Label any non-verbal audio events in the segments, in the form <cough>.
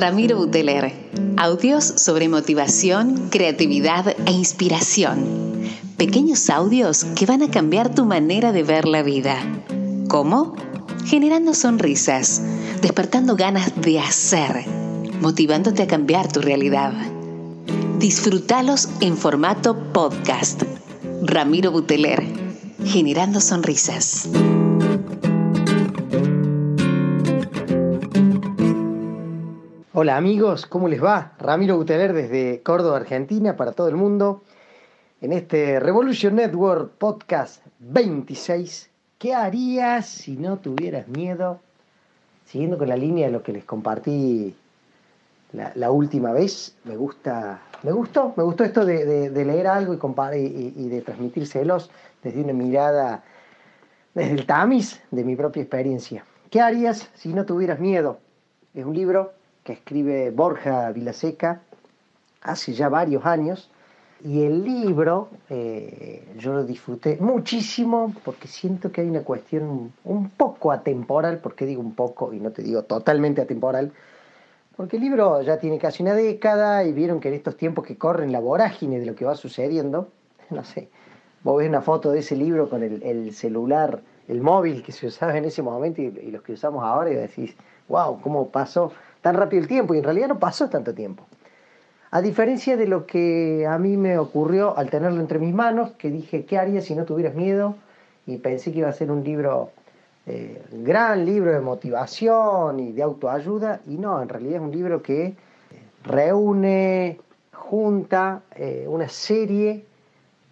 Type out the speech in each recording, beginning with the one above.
Ramiro Buteler. Audios sobre motivación, creatividad e inspiración. Pequeños audios que van a cambiar tu manera de ver la vida. ¿Cómo? Generando sonrisas, despertando ganas de hacer, motivándote a cambiar tu realidad. Disfrútalos en formato podcast. Ramiro Buteler, generando sonrisas. Hola amigos, ¿cómo les va? Ramiro Buteler desde Córdoba, Argentina, para todo el mundo, en este Revolution Network Podcast 26. ¿Qué harías si no tuvieras miedo? Siguiendo con la línea de lo que les compartí la, última vez, me gusta, me gustó, me gustó esto de, leer algo y, y, y de transmitírselos desde una mirada, desde el tamiz de mi propia experiencia. ¿Qué harías si no tuvieras miedo? Es un libro que escribe Borja Vilaseca hace ya varios años. Y el libro eh, yo lo disfruté muchísimo porque siento que hay una cuestión un poco atemporal, porque digo un poco y no te digo totalmente atemporal, porque el libro ya tiene casi una década y vieron que en estos tiempos que corren la vorágine de lo que va sucediendo, <laughs> no sé, vos ves una foto de ese libro con el, celular, el móvil que se usaba en ese momento y, y los que usamos ahora y decís, wow, ¿cómo pasó? Tan rápido el tiempo y en realidad no pasó tanto tiempo. A diferencia de lo que a mí me ocurrió al tenerlo entre mis manos, que dije, ¿qué harías si no tuvieras miedo? Y pensé que iba a ser un libro, eh, gran libro de motivación y de autoayuda, y no, en realidad es un libro que reúne, junta eh, una serie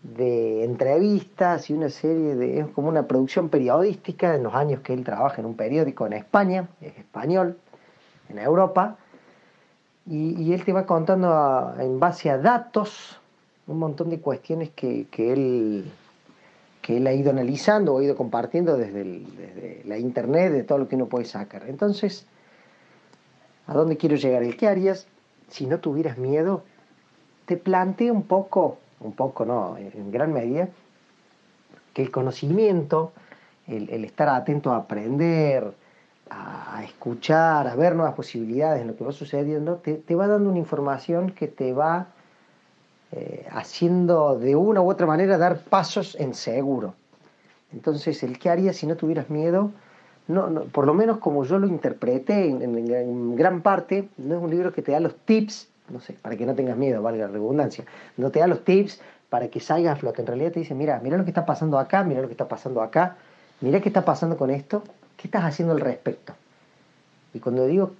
de entrevistas y una serie de, es como una producción periodística en los años que él trabaja en un periódico en España, es español, en Europa, y, él te va contando en base a datos un montón de cuestiones que, él, que él ha ido analizando o ha ido compartiendo desde, la internet, de todo lo que uno puede sacar. Entonces, ¿a dónde quiero llegar? ¿El qué harías si no tuvieras miedo? Te planteo un poco, un poco no, en gran medida, que el conocimiento, el estar atento a aprender, a, escuchar, a ver nuevas posibilidades en lo que va sucediendo, te, va dando una información que te va eh, haciendo de una u otra manera dar pasos en seguro. Entonces, el qué harías si no tuvieras miedo, no, por lo menos como yo lo interpreté en, gran parte, no es un libro que te da los tips, no sé, para que no tengas miedo, valga la redundancia, no te da los tips para que salgas a flote, en realidad te dice, mira, mira lo que está pasando acá, mira lo que está pasando acá, mira qué está pasando con esto, ¿Qué estás haciendo al respecto? Y cuando digo,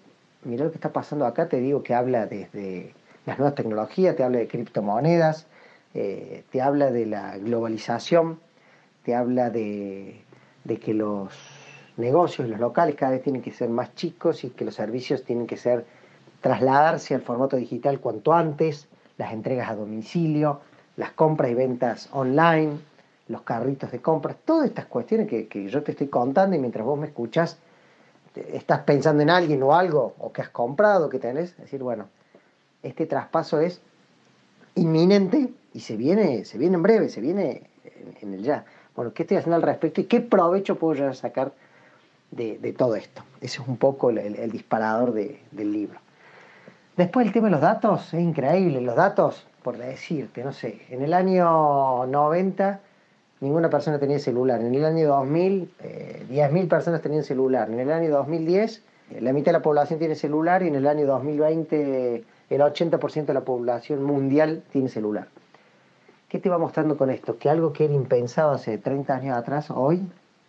mira lo que está pasando acá, te digo que habla desde las nuevas tecnologías, te habla de criptomonedas, eh, te habla de la globalización, te habla de, que los negocios, los locales cada vez tienen que ser más chicos y que los servicios tienen que ser trasladarse al formato digital cuanto antes, las entregas a domicilio, las compras y ventas online, los carritos de compras, todas estas cuestiones que, yo te estoy contando y mientras vos me escuchas, estás pensando en alguien o algo, o que has comprado, que tenés, decir, bueno, este traspaso es inminente y se viene, se viene en breve, se viene en, el ya. Bueno, ¿qué estoy haciendo al respecto y qué provecho puedo yo sacar de, todo esto? Ese es un poco el, disparador del libro. Después el tema de los datos, es increíble. Los datos, por decirte, no sé, en el año 90 ninguna persona tenía celular. En el año 2000, eh, 10.000 personas tenían celular. En el año 2010, eh, la mitad de la población tiene celular y en el año 2020 el 80% de la población mundial tiene celular. ¿Qué te va mostrando con esto? Que algo que era impensado hace 30 años atrás, hoy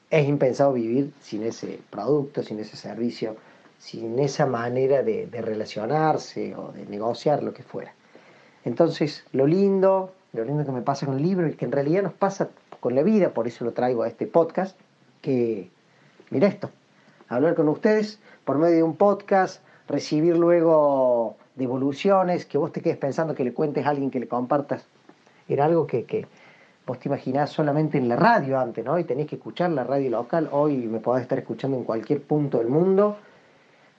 es impensado vivir sin ese producto, sin ese servicio, sin esa manera de, relacionarse o de negociar lo que fuera. Entonces, lo lindo, lo lindo que me pasa con el libro y que en realidad nos pasa con la vida, por eso lo traigo a este podcast, que, mira esto, hablar con ustedes por medio de un podcast, recibir luego devoluciones, que vos te quedes pensando que le cuentes a alguien que le compartas, era algo que, que vos te imaginás solamente en la radio antes, ¿no? Y tenés que escuchar la radio local, hoy me podés estar escuchando en cualquier punto del mundo,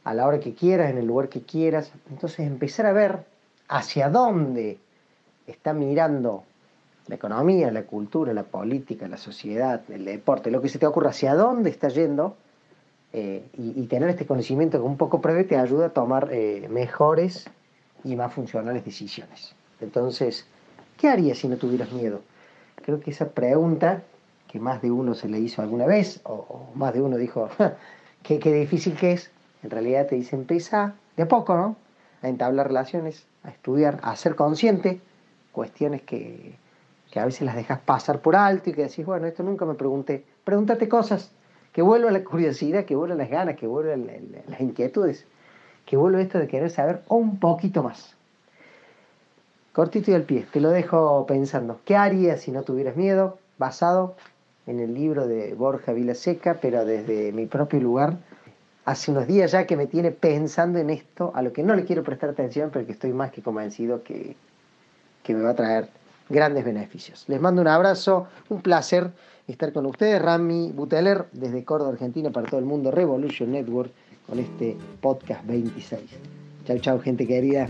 a la hora que quieras, en el lugar que quieras, entonces empezar a ver hacia dónde está mirando la economía, la cultura, la política, la sociedad, el deporte, lo que se te ocurra, hacia dónde está yendo, eh, y, tener este conocimiento con un poco previo te ayuda a tomar eh, mejores y más funcionales decisiones. Entonces, ¿qué harías si no tuvieras miedo? Creo que esa pregunta que más de uno se le hizo alguna vez, o, más de uno dijo, qué, qué difícil que es, en realidad te dice, empieza de poco, ¿no? A entablar relaciones, a estudiar, a ser consciente, cuestiones que, que a veces las dejas pasar por alto y que decís, bueno, esto nunca me pregunté. Pregúntate cosas, que vuelva la curiosidad, que vuelvan las ganas, que vuelvan las inquietudes, que vuelva esto de querer saber un poquito más. Cortito y al pie, te lo dejo pensando. ¿Qué harías si no tuvieras miedo? Basado en el libro de Borja Vilaseca, pero desde mi propio lugar. Hace unos días ya que me tiene pensando en esto, a lo que no le quiero prestar atención, pero que estoy más que convencido que, que me va a traer grandes beneficios. Les mando un abrazo, un placer estar con ustedes. Rami Buteler, desde Córdoba, Argentina, para todo el mundo, Revolution Network, con este podcast 26. Chau, chau, gente querida.